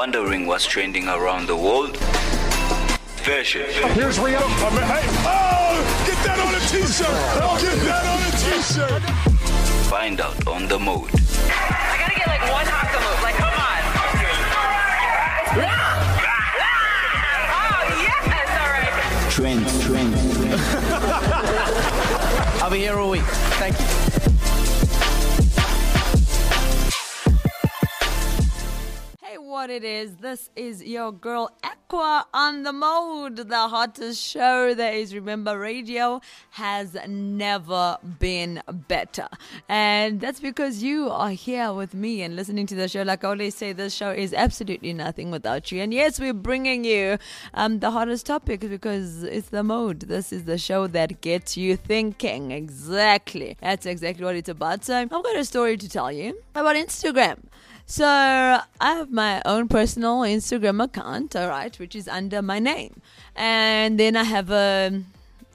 Wondering what's trending around the world? Fashion. Here's Rihanna. I oh, mean, hey, oh, get that on a t-shirt. Oh, get that on a t-shirt. Find out on the mode. I gotta get like one haka move. Like, come on. Oh, yes. All right. Trends, trends. I'll be here all week. Thank you. What it is? This is your girl Aqua on the mode. The hottest show that is Remember Radio has never been better. And that's because you are here with me and listening to the show. Like I always say, this show is absolutely nothing without you. And yes, we're bringing you um, the hottest topics because it's the mode. This is the show that gets you thinking. Exactly. That's exactly what it's about. So I've got a story to tell you about Instagram. So I have my own personal Instagram account, all right, which is under my name, and then I have um,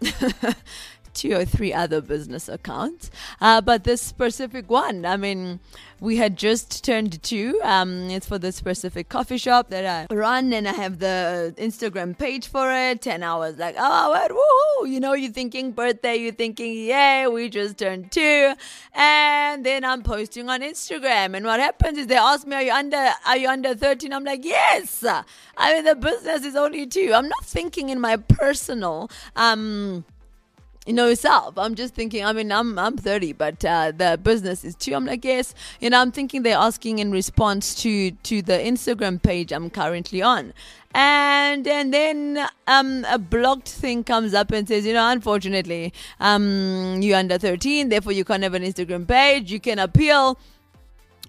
a. Two or three other business accounts, uh, but this specific one, I mean, we had just turned two. Um, it's for the specific coffee shop that I run, and I have the Instagram page for it. And I was like, oh, what, woohoo! You know, you're thinking birthday, you're thinking, yay, we just turned two, and then I'm posting on Instagram. And what happens is they ask me, are you under, are you under 13? I'm like, yes. I mean, the business is only two. I'm not thinking in my personal, um know yourself. I'm just thinking. I mean, I'm I'm 30, but uh, the business is two. I'm like, yes. You know, I'm thinking they're asking in response to to the Instagram page I'm currently on, and and then um a blocked thing comes up and says, you know, unfortunately, um you're under 13, therefore you can't have an Instagram page. You can appeal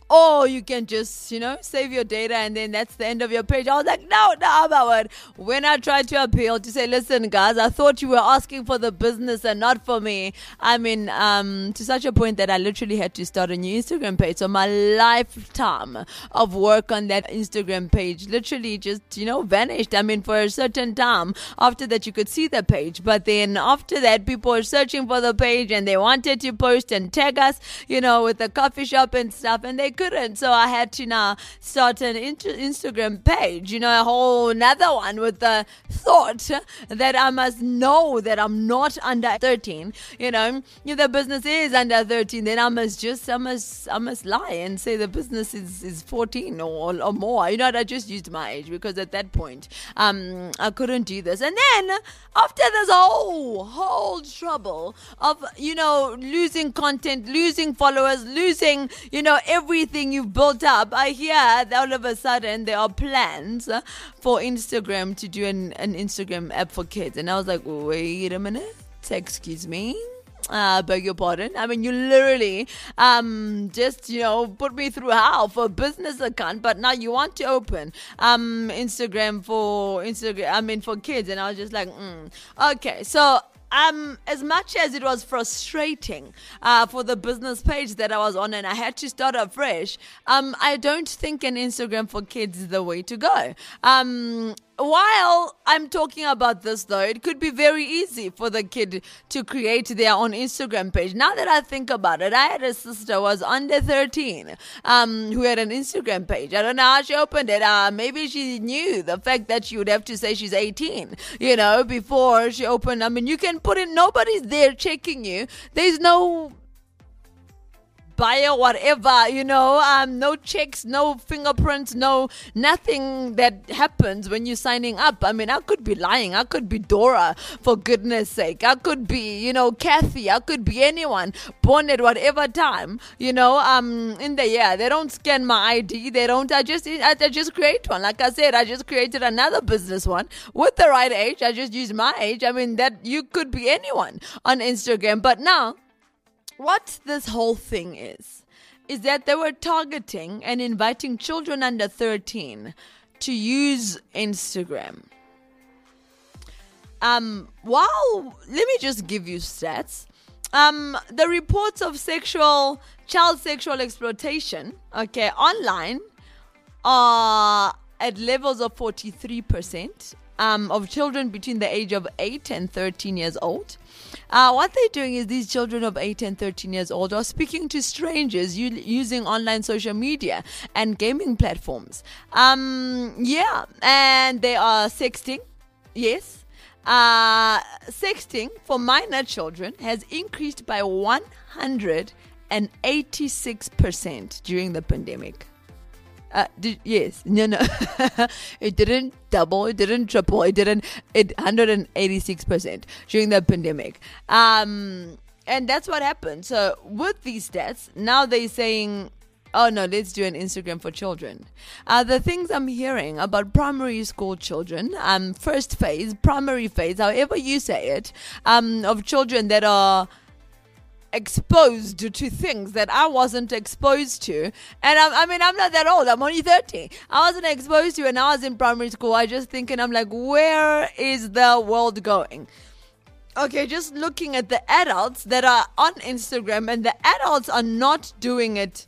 or you can just you know save your data and then that's the end of your page. I was like no no about when i tried to appeal to say listen guys i thought you were asking for the business and not for me. I mean um to such a point that i literally had to start a new instagram page. So my lifetime of work on that instagram page literally just you know vanished. I mean for a certain time after that you could see the page. But then after that people were searching for the page and they wanted to post and tag us you know with the coffee shop and stuff. And they couldn't. So I had to now start an inter- Instagram page, you know, a whole another one with the thought that I must know that I'm not under 13. You know, if the business is under 13, then I must just, I must, I must lie and say the business is, is 14 or, or more. You know, I just used my age because at that point, um, I couldn't do this. And then after this whole, whole trouble of, you know, losing content, losing followers, losing, you know, everything everything you've built up, I hear that all of a sudden there are plans for Instagram to do an, an Instagram app for kids. And I was like, wait a minute, excuse me. Uh, beg your pardon. I mean, you literally um just you know put me through hell for a business account, but now you want to open um Instagram for Instagram. I mean for kids, and I was just like, mm. okay. So um, as much as it was frustrating uh, for the business page that I was on and I had to start afresh, um, I don't think an Instagram for kids is the way to go. Um, while I'm talking about this though, it could be very easy for the kid to create their own Instagram page. Now that I think about it, I had a sister who was under 13, um, who had an Instagram page. I don't know how she opened it. Uh, maybe she knew the fact that she would have to say she's 18, you know, before she opened. I mean, you can put in, nobody's there checking you. There's no bio, whatever, you know, um, no checks, no fingerprints, no nothing that happens when you're signing up. I mean, I could be lying. I could be Dora, for goodness sake. I could be, you know, Kathy. I could be anyone born at whatever time, you know, um, in the year. They don't scan my ID. They don't. I just, I, I just create one. Like I said, I just created another business one with the right age. I just use my age. I mean, that you could be anyone on Instagram. But now, what this whole thing is, is that they were targeting and inviting children under 13 to use Instagram. Um, while, let me just give you stats. Um, the reports of sexual, child sexual exploitation, okay, online are at levels of 43%. Um, of children between the age of 8 and 13 years old. Uh, what they're doing is these children of 8 and 13 years old are speaking to strangers u- using online social media and gaming platforms. Um, yeah, and they are sexting. Yes. Uh, sexting for minor children has increased by 186% during the pandemic. Uh, did, yes, no, no, it didn't double, it didn't triple, it didn't, it 186% during the pandemic. Um, and that's what happened. So with these stats, now they're saying Oh no, let's do an Instagram for children. Uh, the things I'm hearing about primary school children, um, first phase, primary phase, however you say it, um, of children that are exposed to things that I wasn't exposed to. And I, I mean, I'm not that old. I'm only 30. I wasn't exposed to when I was in primary school. I just thinking, I'm like, where is the world going? Okay, just looking at the adults that are on Instagram, and the adults are not doing it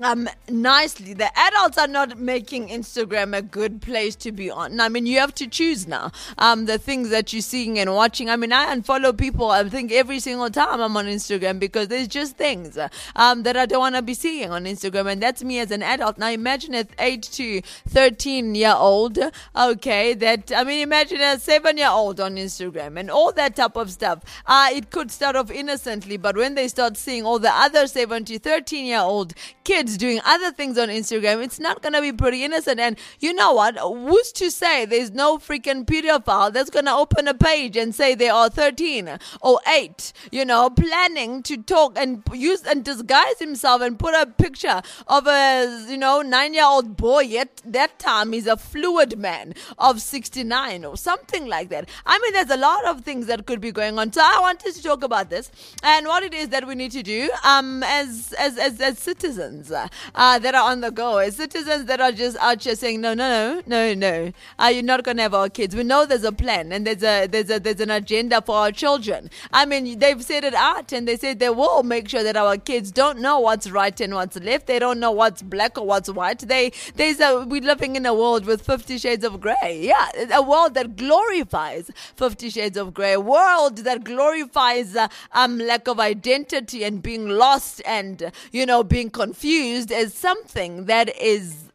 um nicely. The adults are not making instagram a good place to be on. I mean you have to choose now um the things that you're seeing and watching. I mean i unfollow people i think every single time i'm on instagram because there's just things um that i don't want to be seeing on instagram and that's me as an adult. Now imagine a 8 to 13 year old okay that i mean imagine a 7 year old on instagram and all that type of stuff. Uh it could start off innocently but when they start seeing all the other 7 to 13 year old kids doing other things on Instagram, it's not going to be pretty innocent. And you know what? Who's to say there's no freaking pedophile that's going to open a page and say they are 13 or 8, you know, planning to talk and use and disguise himself and put a picture of a, you know, nine year old boy. Yet that time he's a fluid man of 69 or something like that. I mean, there's a lot of things that could be going on. So I wanted to talk about this and what it is that we need to do um, as, as, as, as citizens uh, that are on the go, as citizens that are just out here saying, no, no, no, no, no, uh, you're not going to have our kids. We know there's a plan and there's a there's a there's an agenda for our children. I mean, they've said it out and they said they will make sure that our kids don't know what's right and what's left. They don't know what's black or what's white. They there's a we're living in a world with Fifty Shades of Grey. Yeah, a world that glorifies Fifty Shades of Grey. A world that glorifies uh, um lack of identity and being lost and you know being confused as something that is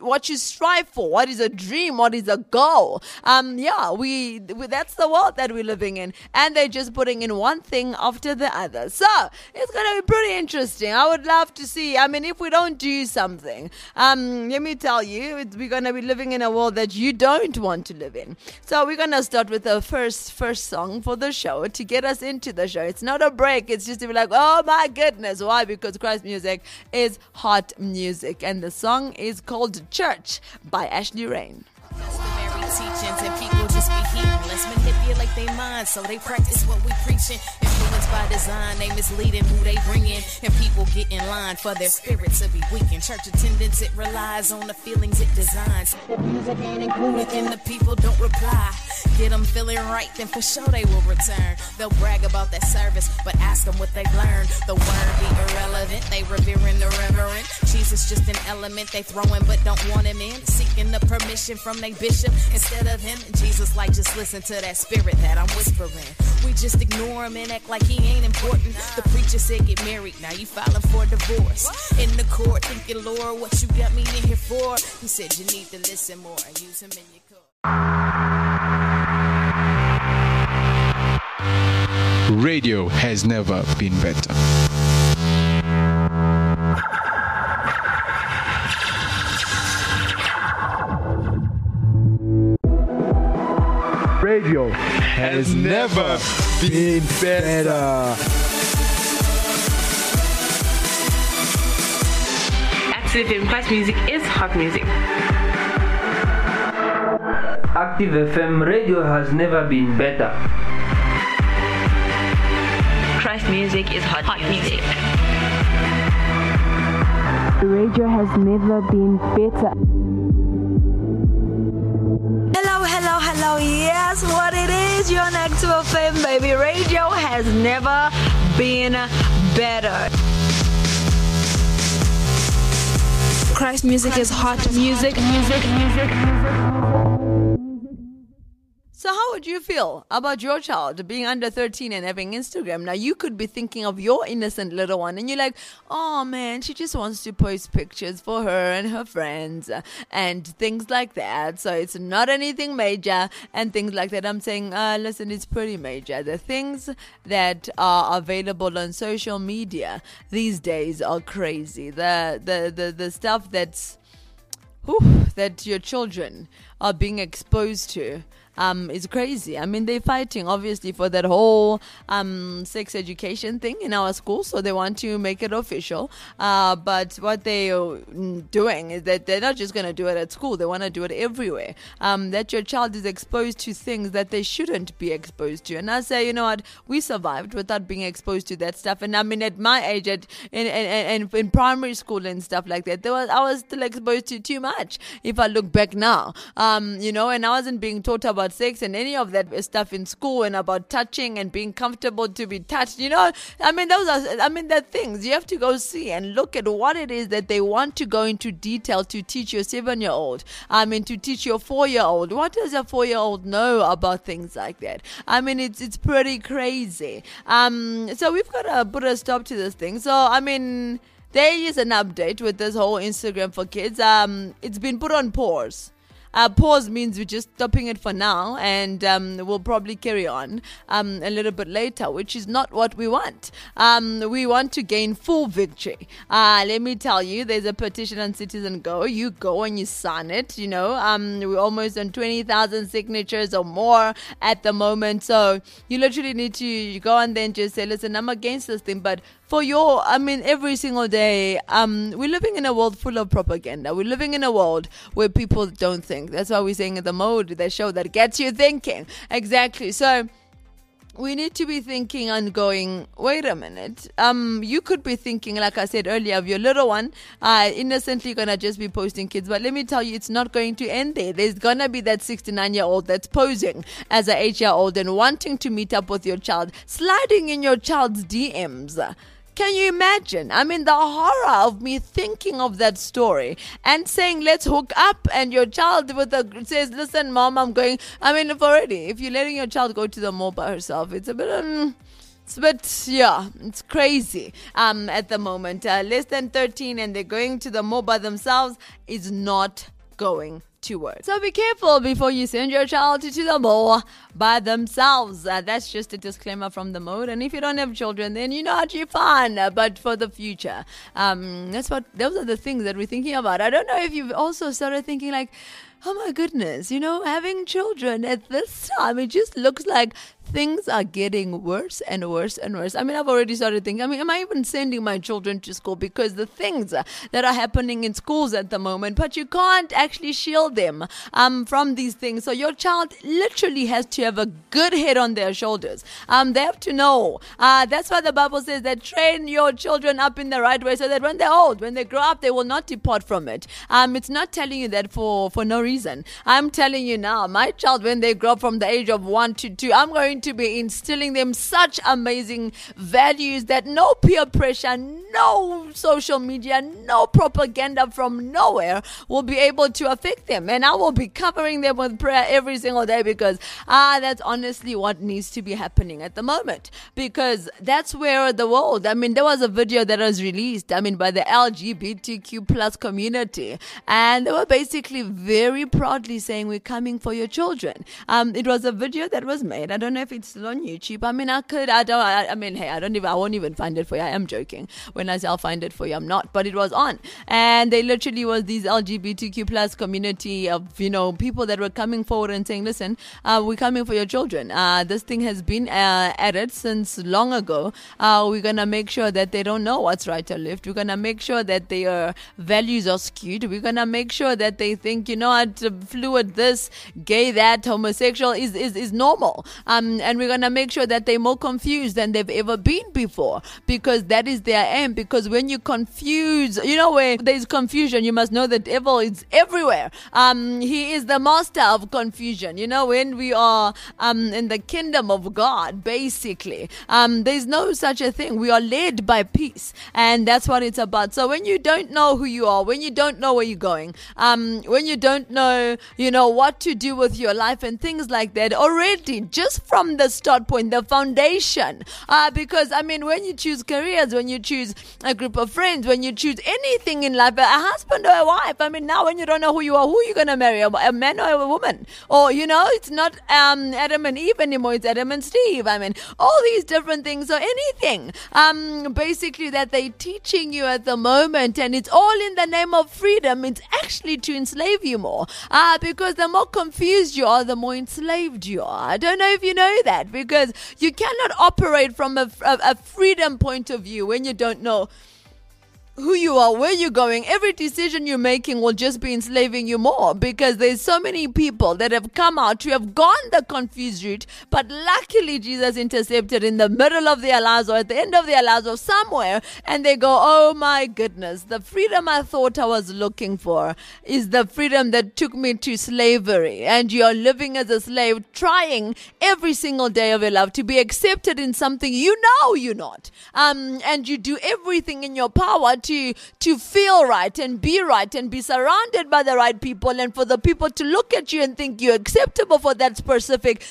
what you strive for what is a dream what is a goal. Um yeah we, we, that's the world that we're living in. And they're just putting in one thing after the other. So it's gonna be pretty interesting. I would love to see i mean if we don't do something um let me tell you we're gonna be living in a world that you don't want to live in. So we're gonna start with the first first song for the show to get us into the show. It's not a break it's just to be like oh my goodness why? Because christ music is hot music and the song is called Church by Ashley Rain. Teachings and people be heedless, manipulate their minds so they practice what we preaching. Influenced by design, they misleading who they bring in, and people get in line for their spirits to be weakened. Church attendance it relies on the feelings it designs. The music ain't included, and the people don't reply. Get them feeling right, then for sure they will return. They'll brag about that service, but ask them what they've learned. The word be irrelevant, they revering the reverend. Jesus just an element they throwing, but don't want him in. Seeking the permission from their bishop instead of him. Jesus like just listen to that spirit that I'm whispering. We just ignore him and act like he ain't important. The preacher said get married, now you filing for divorce. In the court, thinking, Lord, what you got me in here for? He said you need to listen more and use him in your court. Radio has never been better. Radio has never been better. Active FM Christ music is hot music. Active FM radio has never been better. Christ music is hot, music. Radio has never been better. Yes, what it is. You're on Active FM, baby. Radio has never been better. Christ music is hot music, music, music, music. So, how would you feel about your child being under 13 and having Instagram? Now, you could be thinking of your innocent little one, and you're like, oh man, she just wants to post pictures for her and her friends and things like that. So, it's not anything major and things like that. I'm saying, uh, listen, it's pretty major. The things that are available on social media these days are crazy. The, the, the, the stuff that's whew, that your children are being exposed to um, is crazy. I mean, they're fighting obviously for that whole um, sex education thing in our school, so they want to make it official. Uh, but what they're doing is that they're not just going to do it at school; they want to do it everywhere. Um, that your child is exposed to things that they shouldn't be exposed to. And I say, you know what, we survived without being exposed to that stuff. And I mean, at my age, at in in, in, in primary school and stuff like that, there was I was still exposed to too much. If I look back now, um, you know, and I wasn't being taught about sex and any of that stuff in school and about touching and being comfortable to be touched. You know, I mean, those are, I mean, the things you have to go see and look at what it is that they want to go into detail to teach your seven year old. I mean, to teach your four year old. What does a four year old know about things like that? I mean, it's, it's pretty crazy. Um, so we've got to put a stop to this thing. So, I mean, there is an update with this whole Instagram for kids. Um, it's been put on pause. Uh, pause means we're just stopping it for now, and um, we'll probably carry on um, a little bit later, which is not what we want. Um, we want to gain full victory. Uh, let me tell you, there's a petition on Citizen Go. You go and you sign it. You know, um, we're almost on twenty thousand signatures or more at the moment. So you literally need to go and then just say, "Listen, I'm against this thing," but for your i mean every single day um we're living in a world full of propaganda. We're living in a world where people don't think. That's why we're saying the mode the show that gets you thinking. Exactly. So we need to be thinking and going wait a minute. Um you could be thinking like i said earlier of your little one uh innocently gonna just be posting kids. But let me tell you it's not going to end there. There's gonna be that 69 year old that's posing as a 8 year old and wanting to meet up with your child sliding in your child's dms can you imagine? I mean, the horror of me thinking of that story and saying, let's hook up, and your child with a says, listen, mom, I'm going. I mean, if already, if you're letting your child go to the mall by herself, it's a bit. Um, bit, yeah, it's crazy um, at the moment. Uh, less than 13 and they're going to the mall by themselves is not going to work. So be careful before you send your child to the mall by themselves. Uh, that's just a disclaimer from the mode. And if you don't have children, then you know what you're fine. Uh, but for the future, um, that's what those are the things that we're thinking about. I don't know if you've also started thinking like, oh my goodness, you know, having children at this time, it just looks like things are getting worse and worse and worse. I mean, I've already started thinking, I mean, am I even sending my children to school? Because the things that are happening in schools at the moment, but you can't actually shield them um, from these things. So your child literally has to have a good head on their shoulders. Um, they have to know. Uh, that's why the Bible says that train your children up in the right way so that when they're old, when they grow up, they will not depart from it. Um, it's not telling you that for, for no reason. I'm telling you now, my child, when they grow up from the age of one to two, I'm going to be instilling them such amazing values that no peer pressure, no social media, no propaganda from nowhere will be able to affect them. And I will be covering them with prayer every single day because ah, that's honestly what needs to be happening at the moment. Because that's where the world, I mean, there was a video that was released, I mean, by the LGBTQ plus community, and they were basically very proudly saying, We're coming for your children. Um, it was a video that was made. I don't know if it's still on YouTube. I mean, I could, I don't, I, I mean, hey, I don't even, I won't even find it for you. I am joking. When I say I'll find it for you, I'm not, but it was on. And they literally was these LGBTQ plus community of, you know, people that were coming forward and saying, listen, uh, we're coming for your children. Uh, this thing has been uh, added since long ago. Uh, we're to make sure that they don't know what's right or left. We're to make sure that their values are skewed. We're to make sure that they think, you know what, fluid this, gay that, homosexual is, is, is normal. Um, and we're going to make sure that they're more confused than they've ever been before because that is their aim. Because when you confuse, you know, where there's confusion, you must know that devil is everywhere. Um, he is the master of confusion. You know, when we are um, in the kingdom of God, basically, um, there's no such a thing. We are led by peace, and that's what it's about. So when you don't know who you are, when you don't know where you're going, um, when you don't know, you know, what to do with your life and things like that, already just from the start point, the foundation, uh, because I mean, when you choose careers, when you choose a group of friends, when you choose anything in life, a husband or a wife, I mean, now when you don't know who you are, who are you going to marry, a man or a woman? Or, you know, it's not um, Adam and Eve anymore, it's Adam and Steve. I mean, all these different things or anything, um, basically that they're teaching you at the moment, and it's all in the name of freedom. It's actually to enslave you more, uh, because the more confused you are, the more enslaved you are. I don't know if you know that, because you cannot operate from a, a, a freedom point of view when you don't know who you are, where you're going, every decision you're making will just be enslaving you more because there's so many people that have come out to have gone the confused route, but luckily Jesus intercepted in the middle of their lives or at the end of their lives or somewhere, and they go, Oh my goodness, the freedom I thought I was looking for is the freedom that took me to slavery. And you're living as a slave, trying every single day of your life to be accepted in something you know you're not. Um, and you do everything in your power to to feel right and be right and be surrounded by the right people and for the people to look at you and think you're acceptable for that specific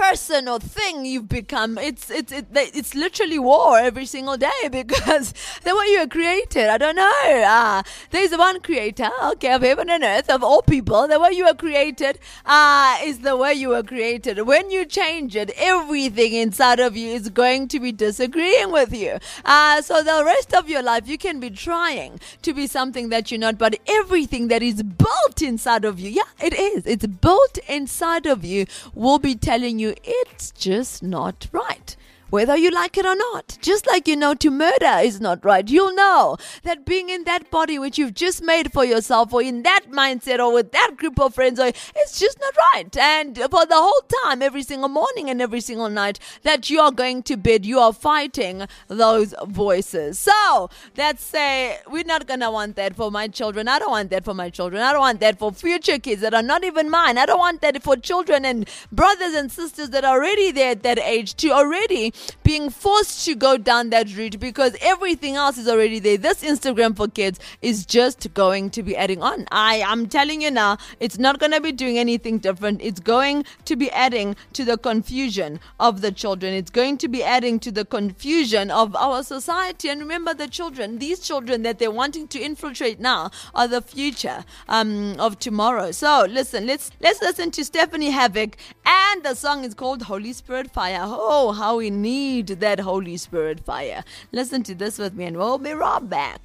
person or thing you've become. It's it's it, it's literally war every single day because the way you are created. I don't know. Ah, there's one creator, okay, of heaven and earth, of all people. The way you are created uh, is the way you were created. When you change it, everything inside of you is going to be disagreeing with you. Uh, so the rest of your life, you can be trying to be something that you're not, but everything that is built inside of you, yeah, it is. It's built inside of you will be telling you it's just not right whether you like it or not. Just like you know to murder is not right, you'll know that being in that body which you've just made for yourself, or in that mindset, or with that group of friends, or it's just not right. And for the whole time, every single morning and every single night that you are going to bed, you are fighting those voices. So let's say we're not gonna want that for my children. I don't want that for my children. I don't want that for future kids that are not even mine. I don't want that for children and brothers and sisters that are already there at that age to already being forced to go down that route because everything else is already there. This Instagram for kids is just going to be adding on. I am telling you now, it's not going to be doing anything different. It's going to be adding to the confusion of the children. It's going to be adding to the confusion of our society. And remember, the children, these children that they're wanting to infiltrate now, are the future um, of tomorrow. So listen, let's let's listen to Stephanie Havoc, and the song is called Holy Spirit Fire. Oh, how we need need that Holy Spirit fire. Listen to this with me, and we'll be right back.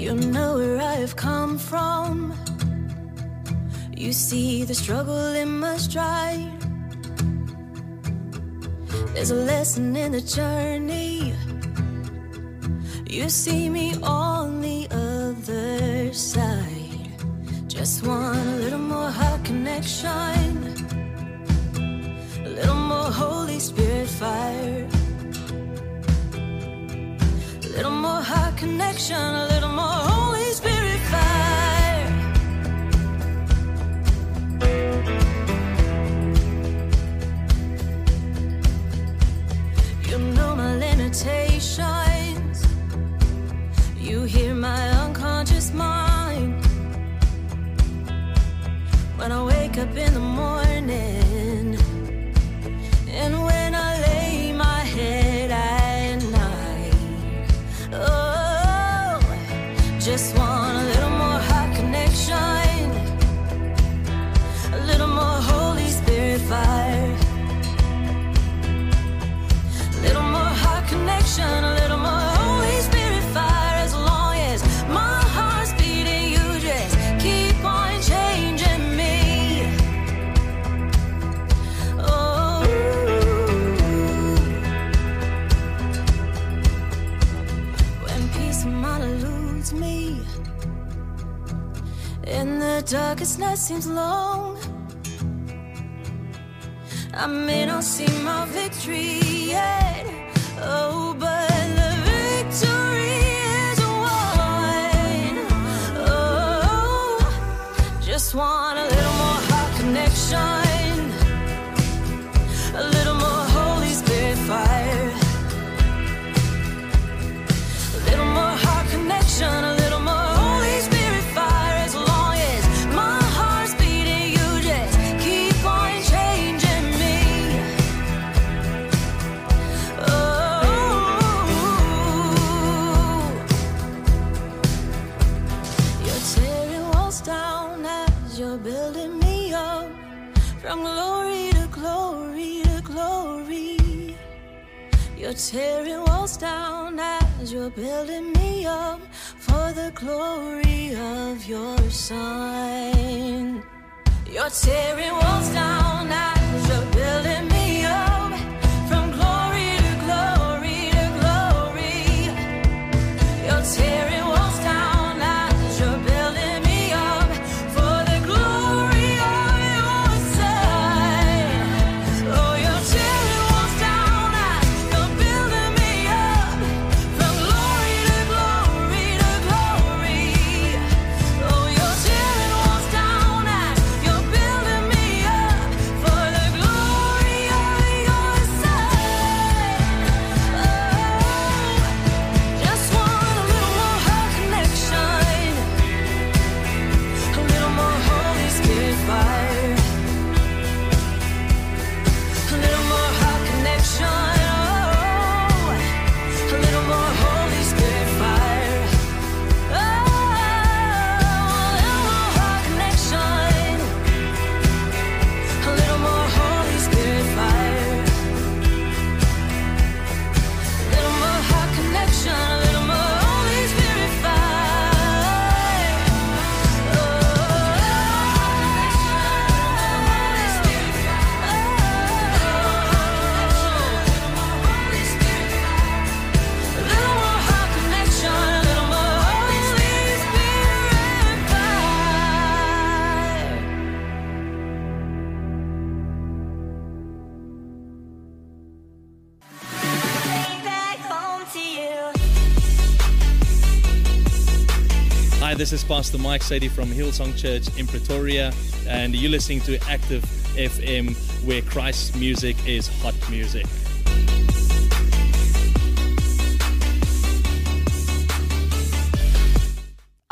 You know where I've come from. You see the struggle in my stride. There's a lesson in the journey. You see me on the other side. Just want a little more heart connection, a little more Holy Spirit fire, a little more heart connection, a little more darkest night seems long. I may not see my victory yet. Building me up for the glory of your Son. You're tearing walls down as this is Pastor Mike Sadie from Hillsong Church in Pretoria, and you're listening to Active FM, where Christ's music is hot music.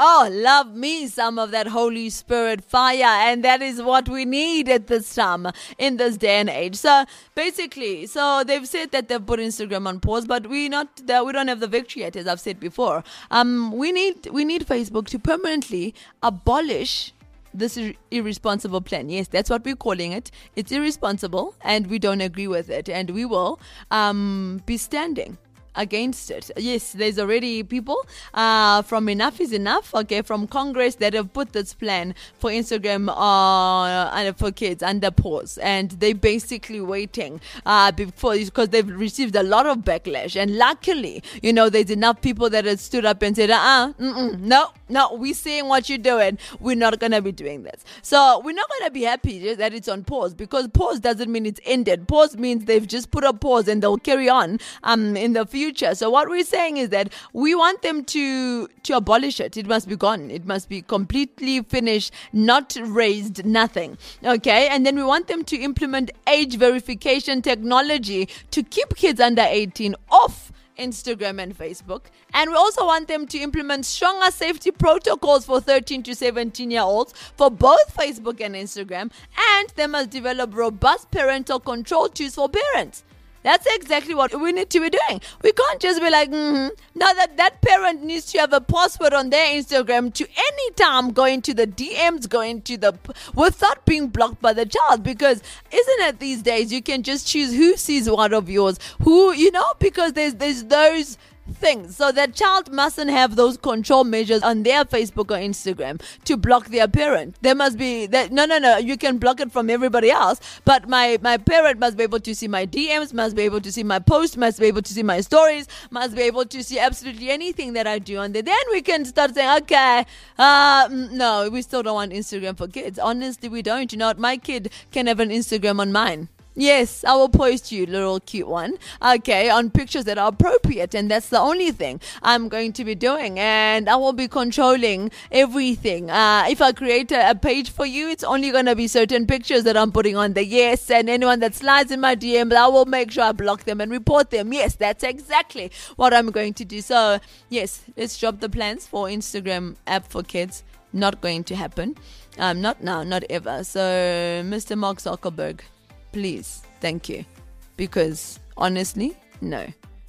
Oh, love me some of that Holy Spirit fire. And that is what we need at this time in this day and age. So basically, so they've said that they've put Instagram on pause, but we not that we don't have the victory yet, as I've said before. Um, we need we need Facebook to permanently abolish this ir- irresponsible plan. Yes, that's what we're calling it. It's irresponsible, and we don't agree with it, and we will um, be standing against it. Yes, there's already people uh, from Enough is Enough, okay, from Congress that have put this plan for Instagram uh, for kids under pause. And they're basically waiting uh, before because they've received a lot of backlash. And luckily, you know, there's enough people that have stood up and said, uh uh, no, no, we're saying what you're doing. We're not going to be doing this. So we're not going to be happy that it's on pause because pause doesn't mean it's ended. Pause means they've just put a pause and they'll carry on um, in the future. So what we're saying is that we want them to to abolish it. It must be gone. It must be completely finished, not raised, nothing. Okay, and then we want them to implement age verification technology to keep kids under 18 off. Instagram and Facebook. And we also want them to implement stronger safety protocols for 13 to 17 year olds for both Facebook and Instagram. And they must develop robust parental control tools for parents. That's exactly what we need to be doing. We can't just be like, mm-hmm. now that that parent needs to have a password on their Instagram to any time go into the DMs, go into the without being blocked by the child. Because isn't it these days you can just choose who sees one of yours, who you know, because there's there's those things. So that child mustn't have those control measures on their Facebook or Instagram to block their parent. There must be that no no no, you can block it from everybody else, but my my parent must be able to see my DMs, must be able to see my posts, must be able to see my stories, must be able to see absolutely anything that I do on there. Then we can start saying, okay, uh mm, no, we still don't want Instagram for kids. Honestly, we don't. You know what? My kid can have an Instagram on mine. Yes, I will post you, little cute one. Okay, on pictures that are appropriate, and that's the only thing I'm going to be doing. And I will be controlling everything. Uh, if I create a, a page for you, it's only going to be certain pictures that I'm putting on there. Yes, and anyone that slides in my DM, I will make sure I block them and report them. Yes, that's exactly what I'm going to do. So, yes, let's drop the plans for Instagram app for kids. Not going to happen. Um, not now, not ever. So, Mr. Mark Zuckerberg please, thank you. Because honestly, no.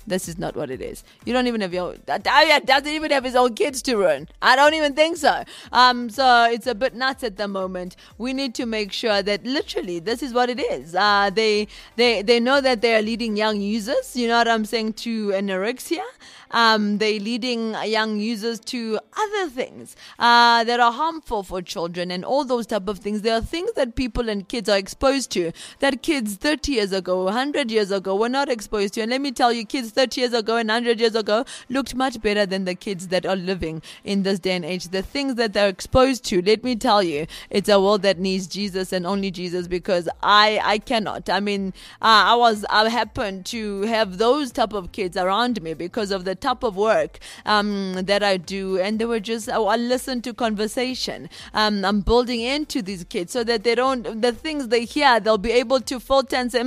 This is not what it is. You don't even have your Daria doesn't even have his own kids to run. I don't even think so. Um, so it's a bit nuts at the moment. We need to make sure that literally this is what it is. Uh, they they they know that they are leading young users. You know what I'm saying to anorexia. Um, they're leading young users to other things uh, that are harmful for children and all those type of things. There are things that people and kids are exposed to that kids 30 years ago, 100 years ago were not exposed to. And let me tell you, kids 30 years ago and 100 years ago looked much better than the kids that are living in this day and age. The things that they're exposed to, let me tell you, it's a world that needs Jesus and only Jesus because I I cannot. I mean, uh, I was I happened to have those type of kids around me because of the type of work um, that I do, and they were just oh, I listen to conversation. Um, I'm building into these kids so that they don't the things they hear they'll be able to filter and say,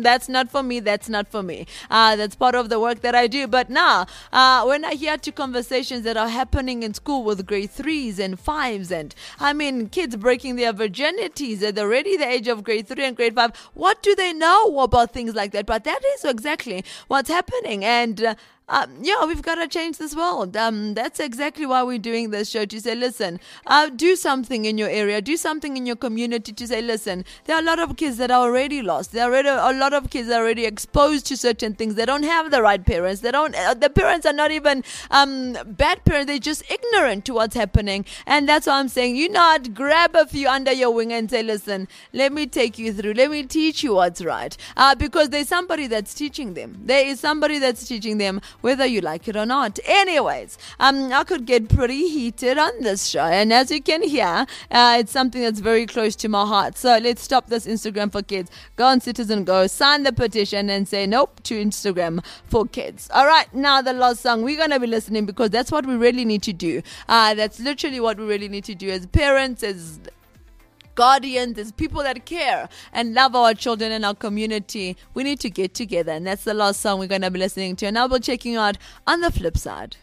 "That's not for me. That's not for me." Uh, that's part of the work that I do. But now, uh, when I hear to conversations that are happening in school with grade threes and fives, and I mean kids breaking their virginities at already the age of grade three and grade five, what do they know about things like that? But that is exactly what's happening, and. Uh, um, yeah, we've got to change this world. Um, that's exactly why we're doing this show to say, listen, uh, do something in your area, do something in your community to say, listen, there are a lot of kids that are already lost. There are already, a lot of kids that are already exposed to certain things. They don't have the right parents. They don't. Uh, the parents are not even um, bad parents. They're just ignorant to what's happening, and that's why I'm saying, you not grab a few under your wing and say, listen, let me take you through. Let me teach you what's right, uh, because there's somebody that's teaching them. There is somebody that's teaching them whether you like it or not. Anyways, um, I could get pretty heated on this show, and as you can hear, uh, it's something that's very close to my heart. So let's stop this Instagram for kids. Go on Citizen Go, sign the petition, and say nope to Instagram for kids. All right, now the last song we're gonna be listening because that's what we really need to do. Uh, that's literally what we really need to do as parents, as guardians, there's people that care and love our children and our community, we need to get together. And that's the last song we're going to be listening to. And I'll be checking out on the flip side.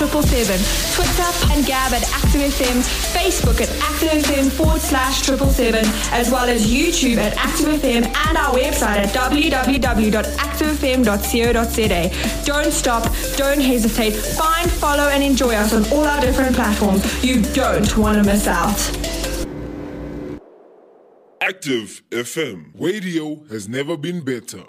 ActiveFM777, Twitter and Gab at ActiveFM, Facebook at ActiveFM forward slash 777, as well as YouTube at ActiveFM and our website at www.activefm.co.za. Don't stop, don't hesitate, find, follow and enjoy us on all our different platforms. You don't want to miss out. Active FM. Radio has never been better.